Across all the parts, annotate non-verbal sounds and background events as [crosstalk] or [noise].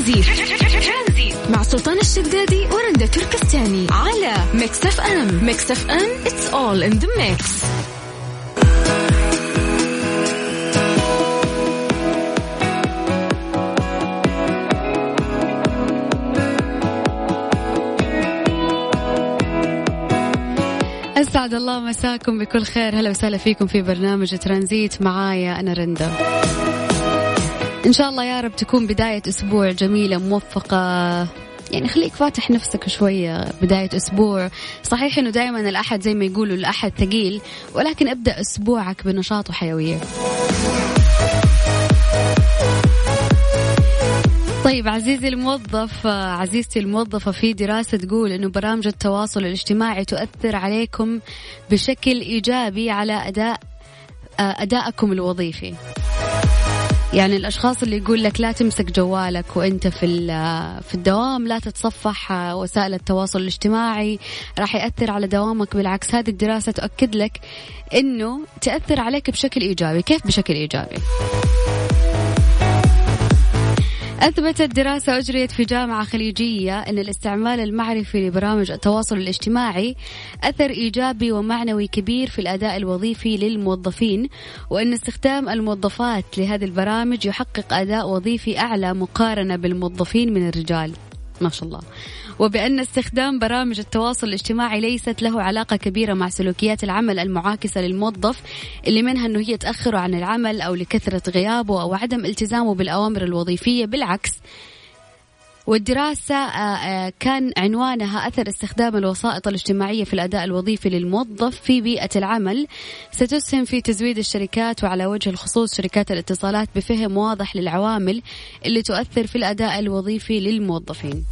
ترانزيت. مع سلطان الشدادي ورندا تركستاني على Mix FM. Mix FM it's all in the mix. أسعد الله مساكم بكل خير. هلا وسهلا فيكم في برنامج ترانزيت. معايا أنا رندا. إن شاء الله يا رب تكون بداية أسبوع جميلة موفقة. يعني خليك فاتح نفسك شوية بداية أسبوع. صحيح أنه دائما الأحد زي ما يقولوا الأحد ثقيل ولكن أبدأ أسبوعك بنشاط وحيوية. طيب عزيزي الموظف عزيزتي الموظفة في دراسة تقول أنه برامج التواصل الاجتماعي تؤثر عليكم بشكل إيجابي على أداء أدائكم الوظيفي. يعني الأشخاص اللي يقول لك لا تمسك جوالك وأنت في في الدوام لا تتصفح وسائل التواصل الاجتماعي راح يأثر على دوامك. بالعكس هذه الدراسة تؤكد لك إنه تأثر عليك بشكل إيجابي. كيف بشكل إيجابي؟ أثبتت دراسة أجريت في جامعة خليجية أن الاستعمال المعرفي لبرامج التواصل الاجتماعي أثر إيجابي ومعنوي كبير في الأداء الوظيفي للموظفين وأن استخدام الموظفات لهذه البرامج يحقق أداء وظيفي أعلى مقارنة بالموظفين من الرجال. ما شاء الله. وبأن استخدام برامج التواصل الاجتماعي ليست له علاقة كبيرة مع سلوكيات العمل المعاكسة للموظف اللي منها أنه هي تأخره عن العمل أو لكثرة غيابه أو عدم التزامه بالأوامر الوظيفية بالعكس. والدراسة آه، آه، كان عنوانها أثر استخدام الوسائط الاجتماعية في الأداء الوظيفي للموظف في بيئة العمل ستسهم في تزويد الشركات وعلى وجه الخصوص شركات الاتصالات بفهم واضح للعوامل اللي تؤثر في الأداء الوظيفي للموظفين.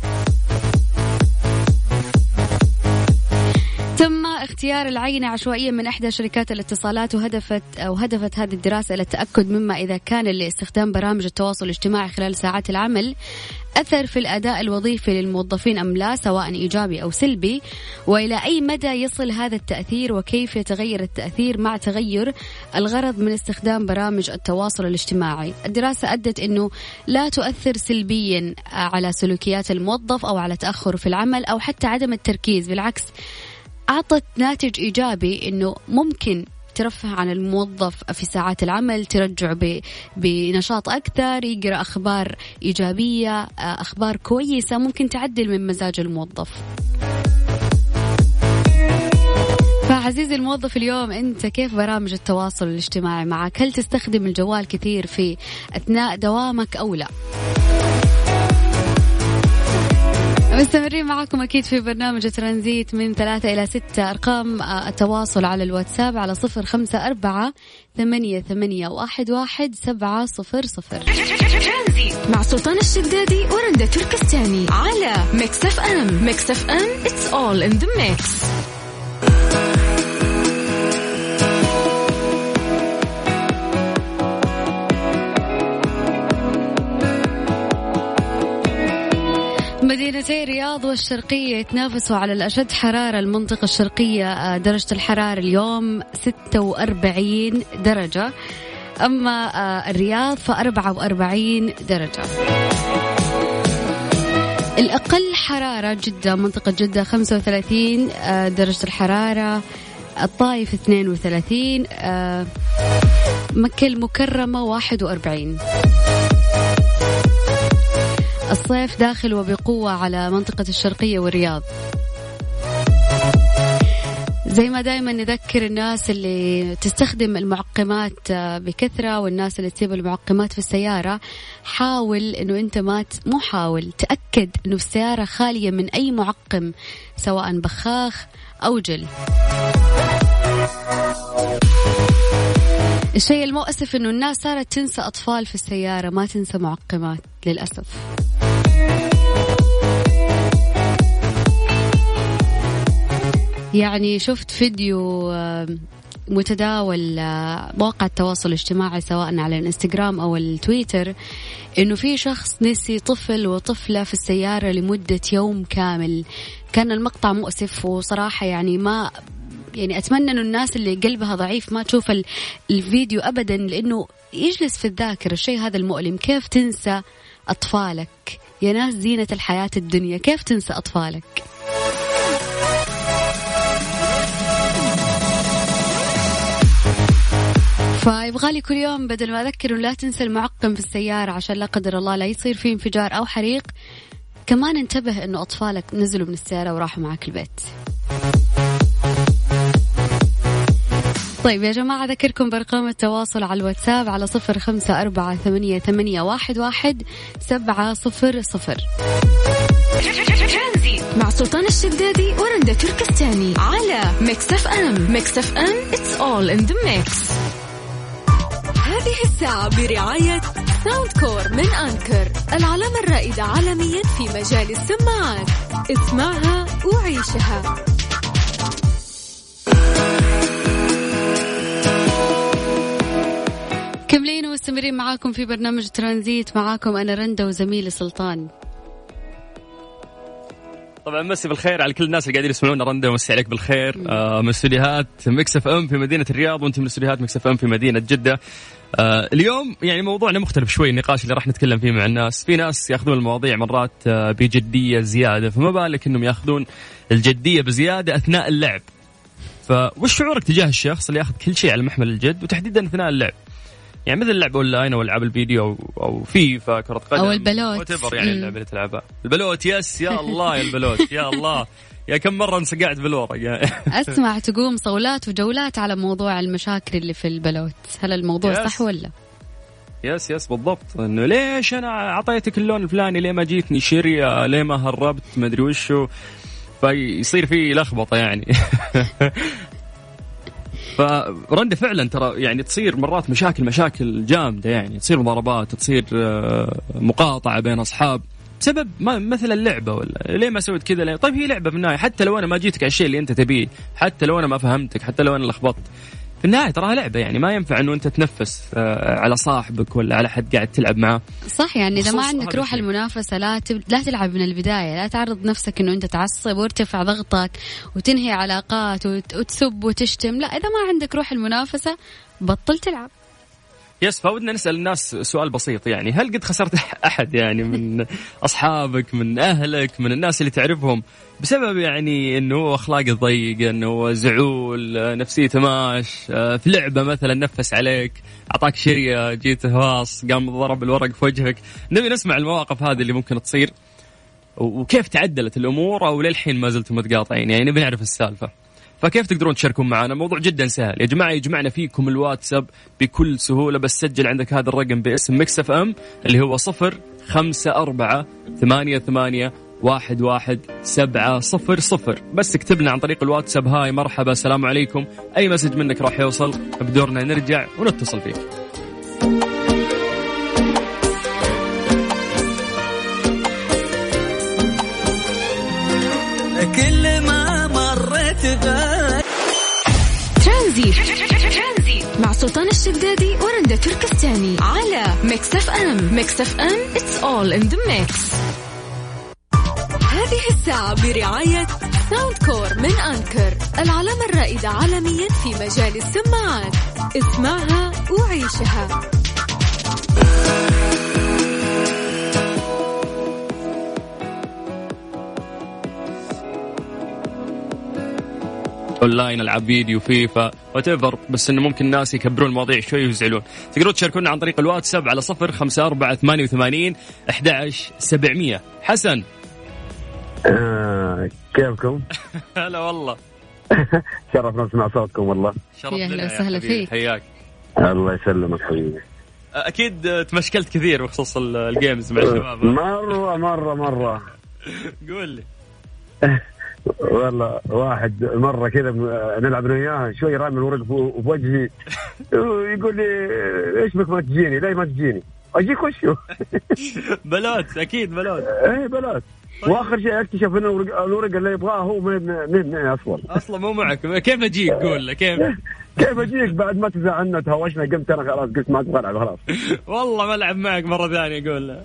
تم اختيار العينة عشوائيا من إحدى شركات الاتصالات وهدفت أو هدفت هذه الدراسة إلى التأكد مما إذا كان لاستخدام برامج التواصل الاجتماعي خلال ساعات العمل أثر في الأداء الوظيفي للموظفين أم لا سواء إيجابي أو سلبي؟ وإلى أي مدى يصل هذا التأثير؟ وكيف يتغير التأثير مع تغير الغرض من استخدام برامج التواصل الاجتماعي؟ الدراسة أدت أنه لا تؤثر سلبيا على سلوكيات الموظف أو على تأخر في العمل أو حتى عدم التركيز بالعكس أعطت ناتج إيجابي أنه ممكن ترفه عن الموظف في ساعات العمل ترجع بنشاط أكثر يقرأ أخبار إيجابية أخبار كويسة ممكن تعدل من مزاج الموظف فعزيزي الموظف اليوم أنت كيف برامج التواصل الاجتماعي معك؟ هل تستخدم الجوال كثير في أثناء دوامك أو لا؟ مستمرين معكم أكيد في برنامج ترانزيت من ثلاثة إلى ستة. أرقام آه، التواصل على الواتساب على صفر خمسة أربعة ثمانية, ثمانية واحد, واحد سبعة صفر صفر. مع سلطان الشدادي ورندا تركستاني على Mix FM. Mix FM It's all in the mix. مدينتي الرياض والشرقية يتنافسوا على الأشد حرارة المنطقة الشرقية آه، درجة الحرارة اليوم 46 درجة. أما آه، الرياض ف 44 درجة. الأقل حرارة جدة منطقة جدة 35 آه، درجة الحرارة الطايف 32 مكة المكرمة 41 الصيف داخل وبقوة على منطقة الشرقية والرياض. زي ما دائما نذكر الناس اللي تستخدم المعقمات بكثرة والناس اللي تسيب المعقمات في السيارة حاول إنه أنت ما مو حاول تأكد إنه السيارة خالية من أي معقم سواء بخاخ أو جل. الشيء المؤسف إنه الناس صارت تنسى أطفال في السيارة ما تنسى معقمات. للأسف. يعني شفت فيديو متداول مواقع التواصل الاجتماعي سواء على الإنستغرام أو التويتر إنه في شخص نسي طفل وطفلة في السيارة لمدة يوم كامل. كان المقطع مؤسف وصراحة يعني ما يعني أتمنى إنه الناس اللي قلبها ضعيف ما تشوف الفيديو ابدا لإنه يجلس في الذاكرة الشيء هذا المؤلم. كيف تنسى أطفالك. يا ناس زينة الحياة الدنيا. كيف تنسى أطفالك؟ فيبغالي كل يوم بدل ما أذكر لا تنسى المعقم في السيارة عشان لا قدر الله لا يصير في انفجار أو حريق. كمان انتبه أنه أطفالك نزلوا من السيارة وراحوا معك البيت. طيب يا جماعة أذكركم بأرقام التواصل على الواتساب على صفر خمسة أربعة ثمانية, ثمانية واحد, واحد سبعة صفر صفر. مع سلطان الشدادي ورندا تركستاني على Mix FM Mix FM it's all in the mix. هذه الساعة برعاية Soundcore من Anker العلامة الرائدة عالميا في مجال السماعات. اسمعها وعيشها. مكملين ومستمرين معاكم في برنامج ترانزيت. معاكم أنا رندا وزميلي سلطان. طبعا مسي بالخير على كل الناس اللي قاعدين يسمعونا. رندا ومسي عليك بالخير. آه من استديوهات Mix FM في مدينة الرياض وانت من استديوهات Mix FM في مدينة جدة. آه اليوم يعني موضوعنا مختلف شوي النقاش اللي راح نتكلم فيه مع الناس. في ناس ياخذون المواضيع مرات آه بجدية زيادة فما بالك إنهم ياخذون الجدية بزيادة أثناء اللعب. فوش شعورك تجاه الشخص اللي ياخذ كل شيء على محمل الجد وتحديدا أثناء اللعب؟ يعني مثل لعب اونلاين أو ألعاب الفيديو أو أو فيفا كرة قدم أو البلوت. يعني اللعبة اللي تلعبها. البلوت yes يا الله يا البلوت يا الله. يا كم مرة انسقعت بالورق. أسمع تقوم صولات وجولات على موضوع المشاكل اللي في البلوت. هل الموضوع yes. صح ولا؟ yes yes بالضبط. إنه ليش أنا أعطيتك اللون الفلاني؟ ليه ما جيتني؟ شرية ليه ما هربت؟ ما أدري وشو. فيصير في لخبطة يعني. [laughs] فرندا فعلا ترى يعني تصير مرات مشاكل مشاكل جامدة يعني. تصير مضاربات تصير آه، مقاطعة بين أصحاب. بسبب ما مثل اللعبه ولا ليه ما سويت كذا؟ طيب هي لعبة في النهايه حتى لو أنا ما جيتك على الشيء اللي أنت تبيه حتى لو أنا ما فهمتك حتى لو أنا لخبطت. في النهاية تراها لعبة يعني ما ينفع إنه أنت تنفس آه، على صاحبك ولا على حد قاعد تلعب معاه. صح يعني إذا ما عندك روح المنافسة لا تب... لا تلعب من البداية لا تعرض نفسك إنه أنت تعصب وارتفع ضغطك وتنهي علاقات وت... وتسب وتشتم لا إذا ما عندك روح المنافسة بطل تلعب. يس فودنا نسأل الناس سؤال بسيط يعني. هل قد خسرت أحد يعني من [laughs] أصحابك من أهلك من الناس اللي تعرفهم بسبب يعني إنه اخلاقه ضيقه إنه زعول نفسيته ماش في لعبة مثلا نفس عليك أعطاك شرية جيت هواص قام ضرب الورق في وجهك. نبي نسمع المواقف هذه اللي ممكن تصير. وكيف تعدلت الأمور أو للحين ما زلتم متقاطعين؟ يعني نبي نعرف السالفة. فكيف تقدرون تشاركون معنا؟ موضوع جدا سهل. يا جماعة يجمعنا فيكم الواتساب بكل سهولة بس سجل عندك هذا الرقم باسم Mix FM اللي هو صفر خمسة أربعة ثمانية ثمانية واحد واحد سبعة صفر صفر. بس اكتبنا عن طريق الواتساب. hi مرحبا السلام عليكم. أي message منك راح يوصل بدورنا نرجع ونتصل فيك. ترانزيت. مع سلطان الشدادي ورندا تركستاني على Mix FM Mix FM it's all in the mix. هذه الساعة برعاية Soundcore من Anker العلامة الرائدة عالميا في مجال السماعات. اسمعها وعيشها. اونلاين ألعاب فيديو فيفا وات بس إنه ممكن الناس يكبرون المواضيع شوي ويزعلون. تقدرون تشاركونا عن طريق الواتساب على صفر خمسة أربعة ثمانية وثمانين أحد سبعمية. حسن. آه كيفكم؟ [laughs] هلا والله. [laughs] شرفنا نسمع صوتكم والله. شرف يا أهلا وسهلا فيك. حياك. الله يسلمك حبيبي. أكيد تمشكلت كثير بخصوص الجيمز مع الشباب. مرة مرة مرة. [laughs] قول لي. والله واحد مرة كذا نلعب أنا وياه شوي رامي الورق في وجهي [laughs] يقول لي إيش بك ما تجيني؟ ليه ما تجيني؟ أجيك وشو؟ [laughs] بلوت أكيد بلوت. [laughs] إيه بلوت. طيب. وآخر شيء أكتشف ان الورق اللي يبغاه هو من من أصلا أصلا مو معك. كيف اجيك قول له كيف؟ كيف أجيك؟ بعد ما تزعلنا تهوشنا قمت أنا خلاص قلت ما أبغى ألعب خلاص. والله ما العب معك مرة ثانية قول له.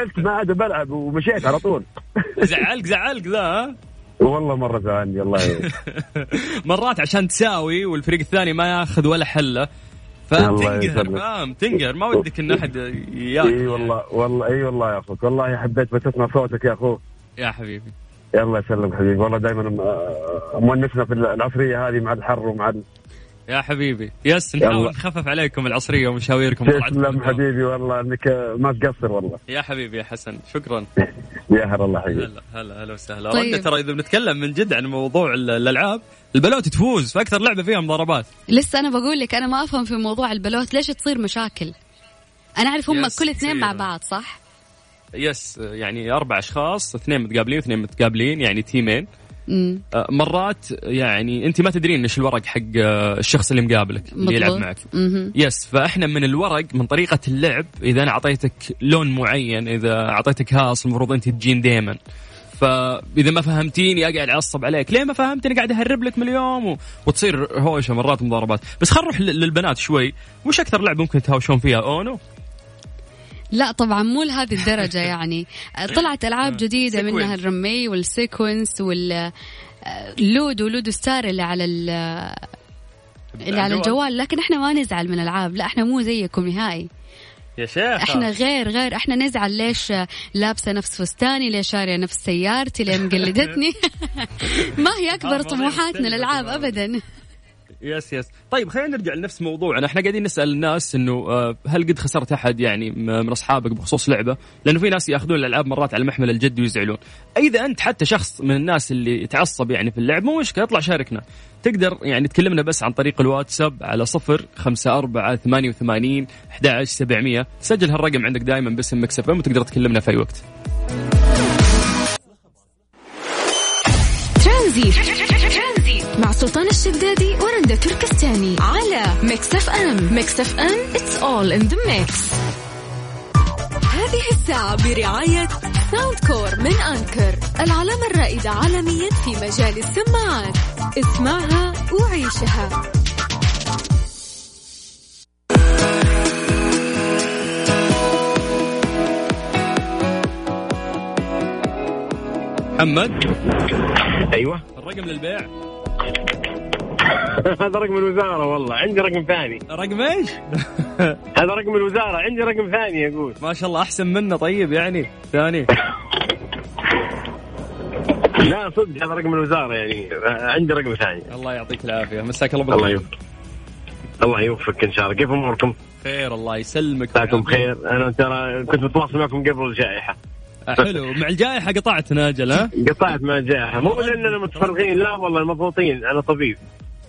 قلت ما عاد بلعب ومشيت على طول. زعلك زعلك ذا ها؟ والله مرة زعلني الله [laughs] مرات عشان تساوي والفريق الثاني ما ياخذ ولا حلة. فتنقهر فاهم؟ تنقهر. ما ودك إن أحد ياكل. إي والله والله إي والله يا أخوك. والله حبيت بس اسمع صوتك يا أخوك. يا حبيبي. يلا يسلمك حبيبي. والله دائما مونسنا في العصرية هذه مع الحر ومع يا حبيبي. يس نحاول نخفف عليكم العصرية ومشاويركم تسلم حبيبي والله إنك ما تقصر والله. يا حبيبي يا حسن شكرا. [laughs] يا هلا الله حبيبي. هلا هلا هلا وسهلا. طيب. ترى إذا بنتكلم من جد عن موضوع الألعاب البلوت تفوز في أكثر لعبة فيها مضاربات. لسه أنا بقول لك أنا ما أفهم في موضوع البلوت ليش تصير مشاكل؟ أنا أعرف هم كل اثنين مع بعض صح؟ yes يعني أربع أشخاص اثنين متقابلين واثنين متقابلين يعني تيمين. آه، مرات يعني انت ما تدرين إيش الورق حق آه، الشخص اللي مقابلك اللي يلعب معك. مم. yes فاحنا من الورق من طريقة اللعب إذا أنا أعطيتك لون معين إذا أعطيتك هاص المفروض أنت تجين دائما فإذا ما فهمتيني أقعد أعصب عليك. ليه ما فهمتني قاعد أهرب لك من اليوم و... وتصير هوشة مرات مضاربات. بس خلينا نروح للبنات شوي. وش أكثر لعبة ممكن تهاوشون فيها؟ UNO؟ لا طبعا مو لهذه الدرجة [laughs] يعني. طلعت ألعاب جديدة منها الرمي وال Sequence واللودو Ludo Star اللي على اللي على الجوال. لكن إحنا ما نزعل من العاب لا إحنا مو زيكم نهائي. يا شيخ إحنا غير غير. إحنا نزعل ليش لابسة نفس فستاني ليش شارية نفس سيارتي ليه مقلدتني [laughs] ما هي أكبر طموحاتنا الألعاب ابدا. يس يس طيب خلينا نرجع لنفس موضوعنا. إحنا قاعدين نسأل الناس إنه آه، هل قد خسرت أحد يعني من أصحابك بخصوص لعبة؟ لأنه في ناس يأخذون الألعاب مرات على محمل الجد ويزعلون. إذا أنت حتى شخص من الناس اللي تعصب يعني في اللعب مو مشكلة اطلع شاركنا. تقدر يعني تكلمنا بس عن طريق الواتساب على صفر خمسة أربعة ثمانية وثمانين أحد سجل هالرقم عندك دائما باسم Mix FM وتقدر تكلمنا في أي وقت. سلطان الشدادي ورندا تركستاني على Mix FM Mix FM it's all in the mix هذه الساعة برعاية Soundcore من Anker العلامة الرائدة عالميا في مجال السماعات. اسمعها وعيشها. محمد؟ أيوه. الرقم للبيع؟ [laughs] هذا رقم الوزارة والله. عندي رقم ثاني. رقم إيش؟ [laughs] هذا رقم الوزارة. عندي رقم ثاني أقول ما شاء الله أحسن منه طيب يعني. ثاني. لا صدق هذا رقم الوزارة يعني. عندي رقم ثاني. الله يعطيك العافية. مساك الله بالخير. الله يوفقك الله يوفقك إن شاء الله. كيف أموركم؟ خير الله يسلمك. مساكم بخير أنا ترى كنت متواصل معكم قبل الجائحه حلو. مع الجائحة قطعتنا أجل ها؟ قطعت مع الجائحة. مو لاننا متفرغين لا والله مضغوطين أنا طبيب.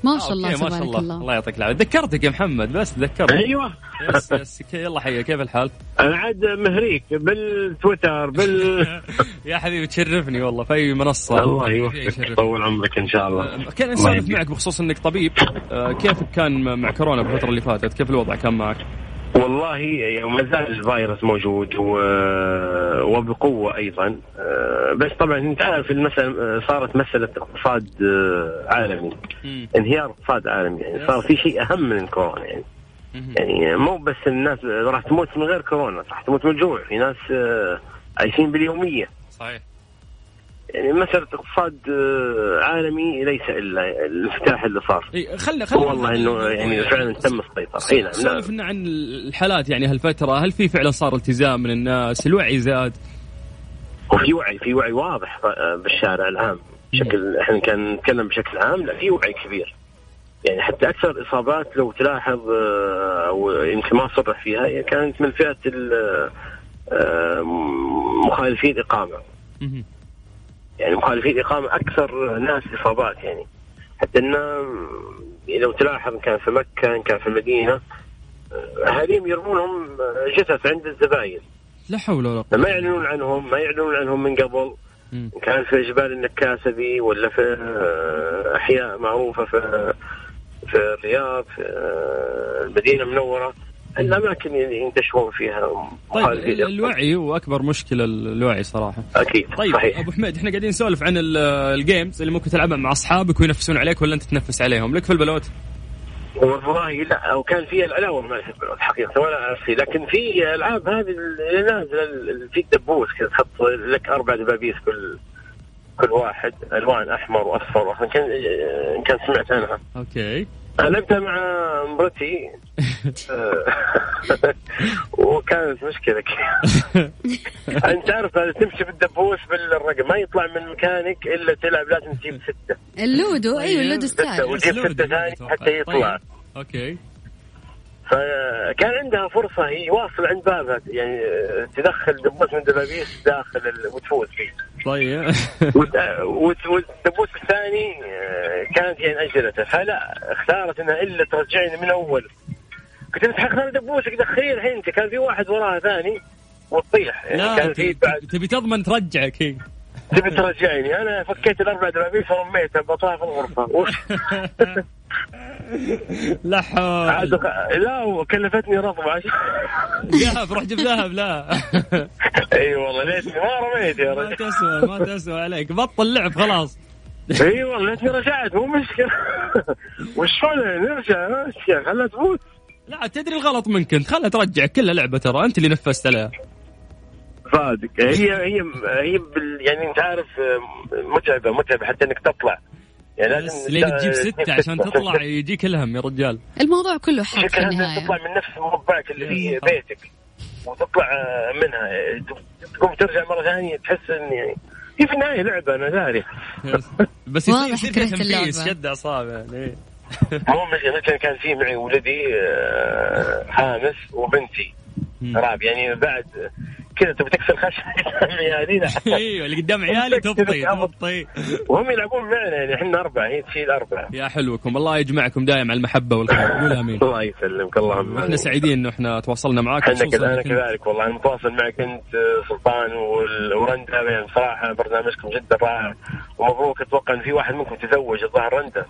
ما شاء الله ما شاء الله. الله. يعطيك العافية. ذكرتك يا محمد بس ذكرتك أيوه. yes yes. يلا حيا كيف الحال؟ أنا عاد مهريك بالتويتر بال [laughs] يا حبيبي تشرفني والله في أي منصة. الله يوفقك طول عمرك إن شاء الله. أه، كان نسولف معك بخصوص إنك طبيب؟ أه، كيف كان مع كورونا بالفترة اللي فاتت؟ كيف الوضع كان معك؟ والله ما زال الفيروس موجود و... وبقوة أيضا. أه، بس طبعا أنت عارف المساله صارت مسألة اقتصاد عالمي. انهيار اقتصاد عالمي. يعني صار في شيء أهم من الكورونا يعني. يعني مو بس الناس راح تموت من غير كورونا راح تموت من الجوع. في ناس عايشين باليومية. صحيح. يعني مسألة اقتصاد عالمي ليس إلا الانفتاح اللي صار. إيه خلنا خلنا والله إنه يعني فعلا تم السيطرة. إي نعم سولفنا عن الحالات يعني هالفترة. هل في فعلا صار التزام من الناس؟ الوعي زاد؟ وفي وعي في وعي واضح بالشارع العام. بشكل إحنا كان نتكلم بشكل عام لا في وعي كبير. يعني حتى أكثر الإصابات لو تلاحظ أو يمكن ما صرح فيها كانت من فئة مخالفي الإقامة. يعني مخالفين الإقامة أكثر ناس إصابات يعني. حتى أن لو تلاحظ كان في مكة كان في المدينة أهاليهم يرمونهم جثث عند الزباين. لا حول ولا قوة. ما يعلنون عنهم ما يعلنون عنهم من قبل. كان في جبال النكاسة ذي ولا في أحياء معروفة في في الرياض في المدينة المنورة. الأماكن اللي ينتشرون فيها طيب الوعي هو أكبر مشكلة الوعي صراحة. أكيد طيب صحيح. أبو حميد إحنا قاعدين نسولف عن الجيمز اللي ممكن تلعبها مع أصحابك وينفسون عليك ولا أنت تنفس عليهم؟ لك في البلوت. والله لا وكان في الالعاب ما في البلوت حقيقة ولا اعرف لكن في ألعاب هذه اللي نازلة في دبوس كذا تحط لك أربع دبابيس كل كل واحد ألوان أحمر وأصفر كان كان سمعت عنها. okay. لعبتها مع مرتي [laughs] وكانت مشكلة [laughs] أنت عارف تمشي بالدبوس بالرقم ما يطلع من مكانك إلا تلعب لازم تجيب ستة. اللودو أيوه اللودو ستة. ستايل وتجيب ستة ثاني حتى يطلع. طيب. okay. فكان عندها فرصة هي واصل عند بابها يعني تدخل دبوس من دبابيس داخل وتفوز فيه. طيب. [laughs] والدبوس الثاني كانت يعني أجلته. فلا اختارت إنها إلا ترجعني من أول. قلت لها تحقق دبوسك دخيل أنت. كان في واحد وراها ثاني وتطيح. يعني لا كان في بعد. تبي تضمن ترجعك هي. تبي ترجعني أنا فكيت الأربع دبابيس ورميتها بطاها في الغرفة. [laughs] لا حول. لا وكلفتني رطب عشان ذهب روح جيب ذهب لا. إي والله ليتني ما رميت يا رجل. ما تسوى ما تسوى عليك. بطل لعب خلاص. إي والله ليتني رجعت؟ مو مشكلة. وشلون نرجع خلها تفوت. لا تدري الغلط منك انت خلها ترجع كلها لعبة ترى. أنت اللي نفست عليها. صادق. هي هي هي يعني أنت عارف متعبة متعبة حتى إنك تطلع. يعني لازم لين تجيب ستة عشان تطلع يجيك الهم يا رجال. الموضوع كله حق في النهاية. تطلع من نفس مربعك اللي في بيتك. وتطلع منها. تقوم ترجع مرة ثانية تحس إن يعني هي في النهاية لعبة أنا داري بس يصير فيها تنفيس شد أعصاب يعني مو مثلا كان في معي ولدي حامس وبنتي. راب. يعني بعد كذا تبي تكسر خشم عيالي. أيوه اللي قدام عيالي تبطي تبطي وهم يلعبون معنا يعني إحنا أربعة هي تشيل أربعة. يا حلوكم الله يجمعكم دائما على المحبة والخير. قول آمين. [laughs] الله يسلمك اللهم إحنا سعيدين إنه إحنا تواصلنا معك كذلك كذلك والله. أنا متواصل معك أنت سلطان ورندا يعني صراحة برنامجكم جدا رائع. ومبروك أتوقع إن في واحد منكم تزوج الظاهر رندا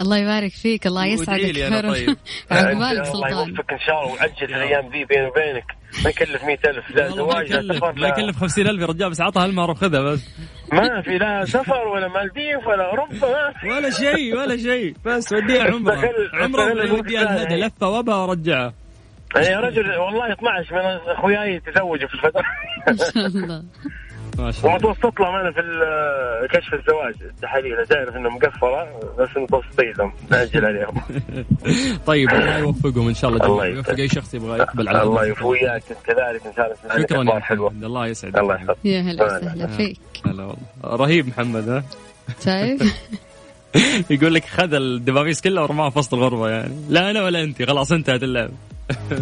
الله يبارك فيك الله يسعدك. طيب. [laughs] عقبالك سلطان الله يوفقك إن شاء الله وعجل الأيام ذي بيني وبينك. ما يكلف 100000 لا زواج لا يكلف. 50000 يا رجال بس عطها المعروف خذها بس. ما في لا سفر ولا مالديف ولا أوروبا ولا شيء ولا شيء. بس وديها عمره عمره وديها لفه وابها ورجعها يا رجل والله 12 من أخوياي تزوجوا في الفترة. إن شاء الله. ومتوسط لهم أنا في كشف الزواج. التحاليل تعرف إنه مقفلة بس متوسطين لهم نأجل عليهم. [laughs] طيب الله يوفقهم إن شاء الله. الله يوفق أي شخص يبغى يقبل على الله يوفق وياك كذلك إن شاء الله شكرا يا محمد. الله يسعدك. الله يحفظك. يا هلا وسهلا فيك. هلا والله. رهيب محمد ها؟ شايف [laughs] يقول لك خذ الدبابيس كلها ورماها في وسط الغرفة يعني. لا أنا ولا أنت. خلاص انتهت اللعب.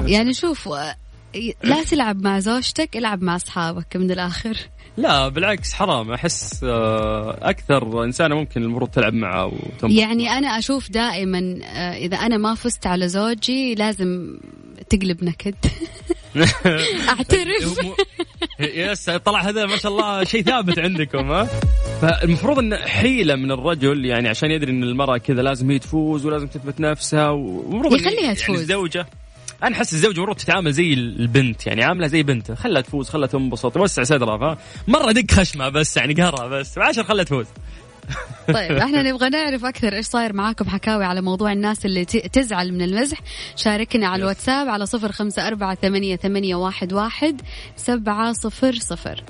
يعني شوف لا تلعب مع زوجتك العب مع أصحابك من الآخر. لا بالعكس حرام. أحس أكثر إنسانة ممكن المفروض تلعب معها وتنبط. يعني أنا أشوف دائما إذا أنا ما فزت على زوجي لازم تقلب نكد. [laughs] أعترف. [laughs] يس طلع هذا ما شاء الله شيء ثابت عندكم ها؟ فالمفروض إن حيلة من الرجل يعني عشان يدري إن المرأة كذا لازم هي تفوز ولازم تثبت نفسها ومفروض يخليها يعني تفوز. الزوجة أنا أحس الزوجه المفروض تتعامل زي البنت يعني عاملة زي بنتها خلها تفوز خلها تنبسط. توسع صدرها مرة دق خشمها بس يعني قهرها بس. وعشان خلها تفوز. طيب إحنا نبغى نعرف أكثر إيش صاير معاكم حكاوي على موضوع الناس اللي تزعل من المزح. شاركنا على الواتساب على صفر خمسة أربعة ثمانية, ثمانية واحد, واحد سبعة صفر صفر.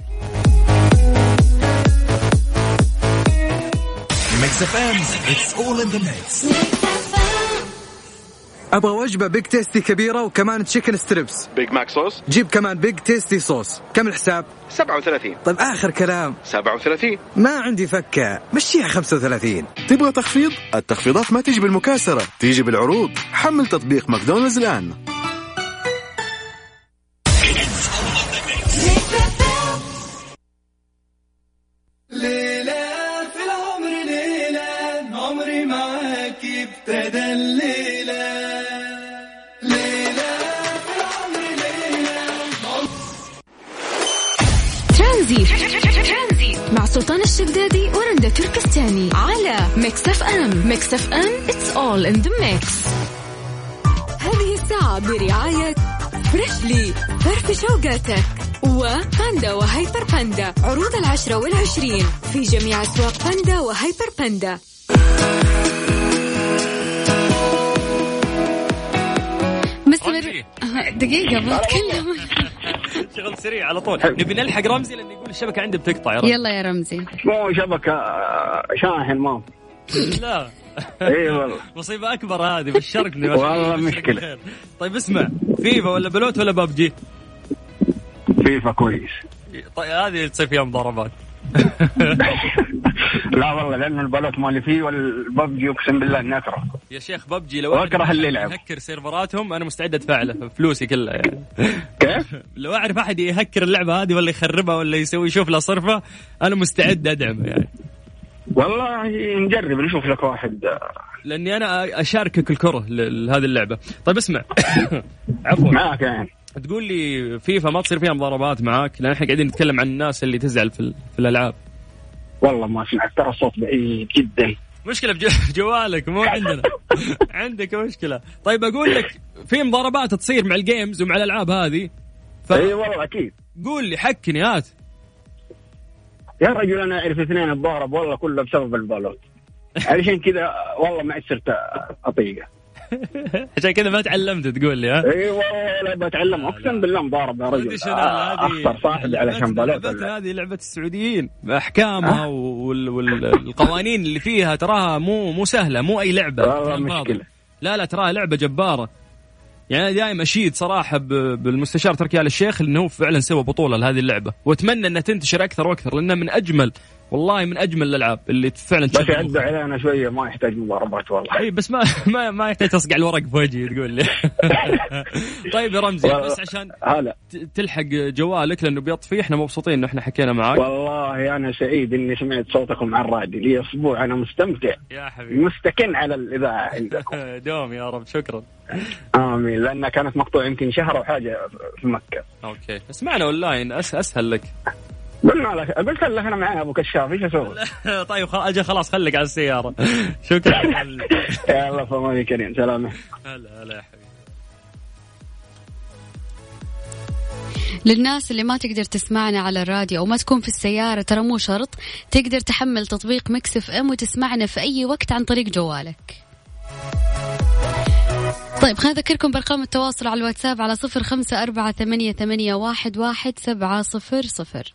Mix FM, it's all in the mix. أبغى وجبة Big Tasty كبيرة وكمان chicken strips Big Mac sauce جيب كمان Big Tasty sauce كم الحساب؟ 37 طيب آخر كلام. 37 ما عندي فكة. مشيها 35 تبغى تخفيض؟ التخفيضات ما تيجي بالمكاسرة تيجي بالعروض. حمل تطبيق ماكدونالدز الآن. تركستاني على Mix FM Mix FM it's all in the mix. هذه الساعة برعاية فريشلي فرفش وقتك وباندا وهيبر باندا عروض العشرة والعشرين. في جميع أسواق باندا وهيبر باندا مستمر دقيقة بتكلم شغل سريع على طول. نبي نلحق رمزي لأنه يقول الشبكة عنده بتقطع يا رمزي يلا يا رمزي. مو شبكة شاحن ما لا. [laughs] إي والله. مصيبة أكبر هذه بشركني والله مشكلة. طيب اسمع. فيفا ولا بلوت ولا ببجي؟ فيفا كويس. طيب هذه تصير فيها مضاربات. [laughs] لا والله لأنه البلوت مالي فيه والببجي أقسم بالله اني اكره يا شيخ ببجي لو اكره اللي يلعب. يهكر سيرفرات هم أنا مستعد ادفع له فلوسي كلها يعني. [laughs] كيف؟ لو أعرف أحد يهكر اللعبة هذه ولا يخربها ولا يسوي يشوف لها صرفة أنا مستعد أدعمه يعني. والله نجرب نشوف لك واحد. لأني أنا أشاركك الكره لهذه اللعبة. طيب اسمع. [laughs] عفوا. معك يعني. تقول لي فيفا ما تصير فيها مضاربات معاك؟ لأن إحنا قاعدين نتكلم عن الناس اللي تزعل في, في الألعاب. والله ما سمعت ترى الصوت بعيد جدا. مشكلة بجوالك [laughs] مو عندنا. [laughs] عندك مشكلة. طيب أقول لك في مضاربات تصير مع ال games ومع الألعاب هذه؟ ف... إي والله أكيد. قول لي حكني هات. يا رجل أنا أعرف اثنين اتضارب والله كله بسبب البالوت علشان [laughs] كذا والله ما صرت أطيقه. [laughs] عشان كذا ما تعلمت تقول لي ها؟ إي والله بتعلم أقسم بالله مضارب يا رجل. اخسر صاحبي علشان بلوت هذه لعبة السعوديين. أحكامها والقوانين اللي فيها تراها مو مو سهلة مو أي لعبة. مشكلة. لا لا تراها لعبة جبارة. يعني دائما أشيد صراحة بالمستشار تركي آل الشيخ إنه هو فعلا سوى بطولة لهذه اللعبة. وأتمنى إنها تنتشر أكثر وأكثر لأنها من أجمل والله من أجمل الألعاب اللي فعلا بس يعدوا علينا شوية ما يحتاج مضاربات والله. إي بس ما [laughs] ما, ما يحتاج تصقع الورق في وجهي تقول لي. [laughs] طيب يا رمزي بس عشان هلا. تلحق جوالك لأنه بيطفي إحنا مبسوطين انه إحنا حكينا معاك. والله أنا سعيد إني سمعت صوتكم على الراديو لي أسبوع أنا مستمتع. يا حبيبي. مستكن على الإذاعة عندكم. [laughs] دوم يا رب شكرا. آمين. لأنها كانت مقطوعة يمكن شهر أو حاجة في مكة. okay. اسمعنا أونلاين أسهل لك. قلنا لك قلت لك أنا معي أبو كشاف إيش أسوي؟ [laughs] طيب أجل خلاص خليك على السيارة. [laughs] شكرا. [laughs] يلا في أمان الكريم سلامة هلا هلا يا حبيبي. للناس اللي ما تقدر تسمعنا على الراديو أو ما تكون في السيارة ترى مو شرط. تقدر تحمل تطبيق Mix FM وتسمعنا في أي وقت عن طريق جوالك. طيب خلينا أذكركم بأرقام التواصل على الواتساب على صفر خمسة أربعة ثمانية, ثمانية واحد, واحد سبعة صفر صفر.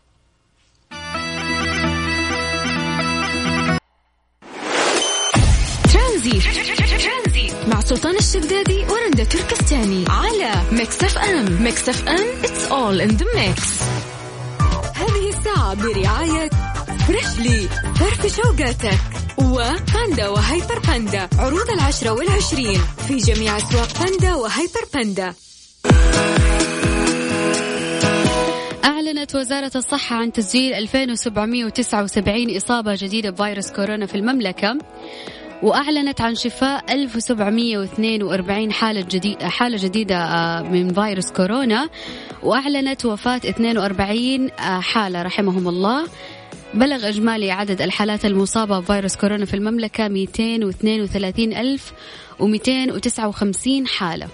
ترانزيت مع سلطان الشدادي ورندا تركستاني. على Mix FM Mix FM it's all in the mix. هذه الساعة برعاية فريشلي فرفش وقتك. وباندا وهيبر باندا. عروض العشرة والعشرين. في جميع أسواق باندا وهيبر باندا. أعلنت وزارة الصحة عن تسجيل 2779 إصابة جديدة بفيروس كورونا في المملكة. وأعلنت عن شفاء 1742 حالة جديدة حالة جديدة آه، من فيروس كورونا وأعلنت وفاة 42 آه، حالة رحمهم الله. بلغ إجمالي عدد الحالات المصابة بفيروس كورونا في المملكة 232,259 حالة.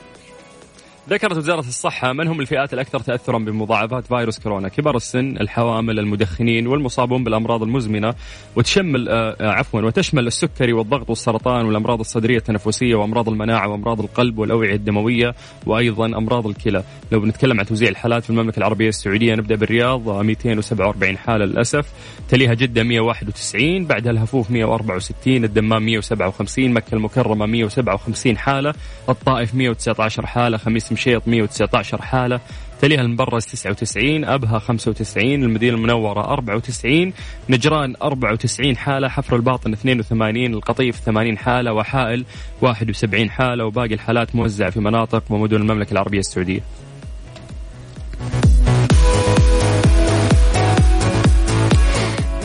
ذكرت وزارة الصحة من هم الفئات الأكثر تأثرا بمضاعفات فيروس كورونا؟ كبار السن الحوامل المدخنين والمصابون بالأمراض المزمنة وتشمل آه، آه، عفوا وتشمل السكري والضغط والسرطان والأمراض الصدرية التنفسية وأمراض المناعة وأمراض القلب والأوعية الدموية وأيضا أمراض الكلى. لو بنتكلم عن توزيع الحالات في المملكة العربية السعودية نبدأ بالرياض 247 حالة للأسف. تليها جدة 191 بعدها الهفوف 164 الدمام 157 مكة المكرمة 157 حالة الطائف 119 حالة خميس مشيط 119 حالة تليها المبرز 99 أبها 95 المدينة المنورة 94 نجران 94 حالة حفر الباطن 82 القطيف 80 حالة وحائل 71 حالة وباقي الحالات موزعة في مناطق ومدن المملكة العربية السعودية.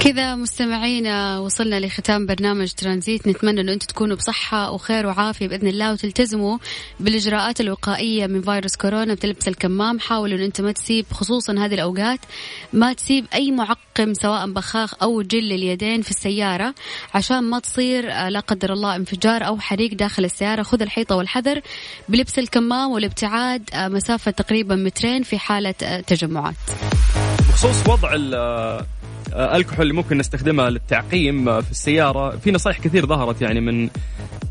كذا مستمعينا وصلنا لختام برنامج ترانزيت. نتمنى إنه أنتم تكونوا بصحة وخير وعافية بإذن الله وتلتزموا بالإجراءات الوقائية من فيروس كورونا بتلبس الكمام. حاولوا إن أنت ما تسيب خصوصا هذه الأوقات ما تسيب أي معقم سواء بخاخ أو جل لليدين في السيارة عشان ما تصير آه، لا قدر الله انفجار أو حريق داخل السيارة. خذ الحيطة والحذر بلبس الكمام والابتعاد آه، مسافة تقريبا مترين في حالة آه، تجمعات. بخصوص وضع الكحول اللي ممكن نستخدمها للتعقيم في السيارة. في نصائح كثير ظهرت يعني من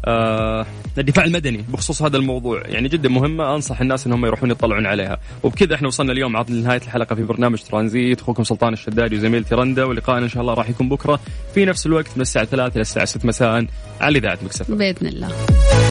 آه الدفاع المدني بخصوص هذا الموضوع. يعني جدا مهمة أنصح الناس إنهم يروحون يطلعون عليها. وبكذا إحنا وصلنا اليوم عطنا لنهايه الحلقة في برنامج ترانزيت. أخوكم سلطان الشدادي وزميلتي رندا ولقائنا إن شاء الله راح يكون بكرة في نفس الوقت من الساعة 3 إلى الساعة 6 مساء على إذاعة مكسف. بإذن الله.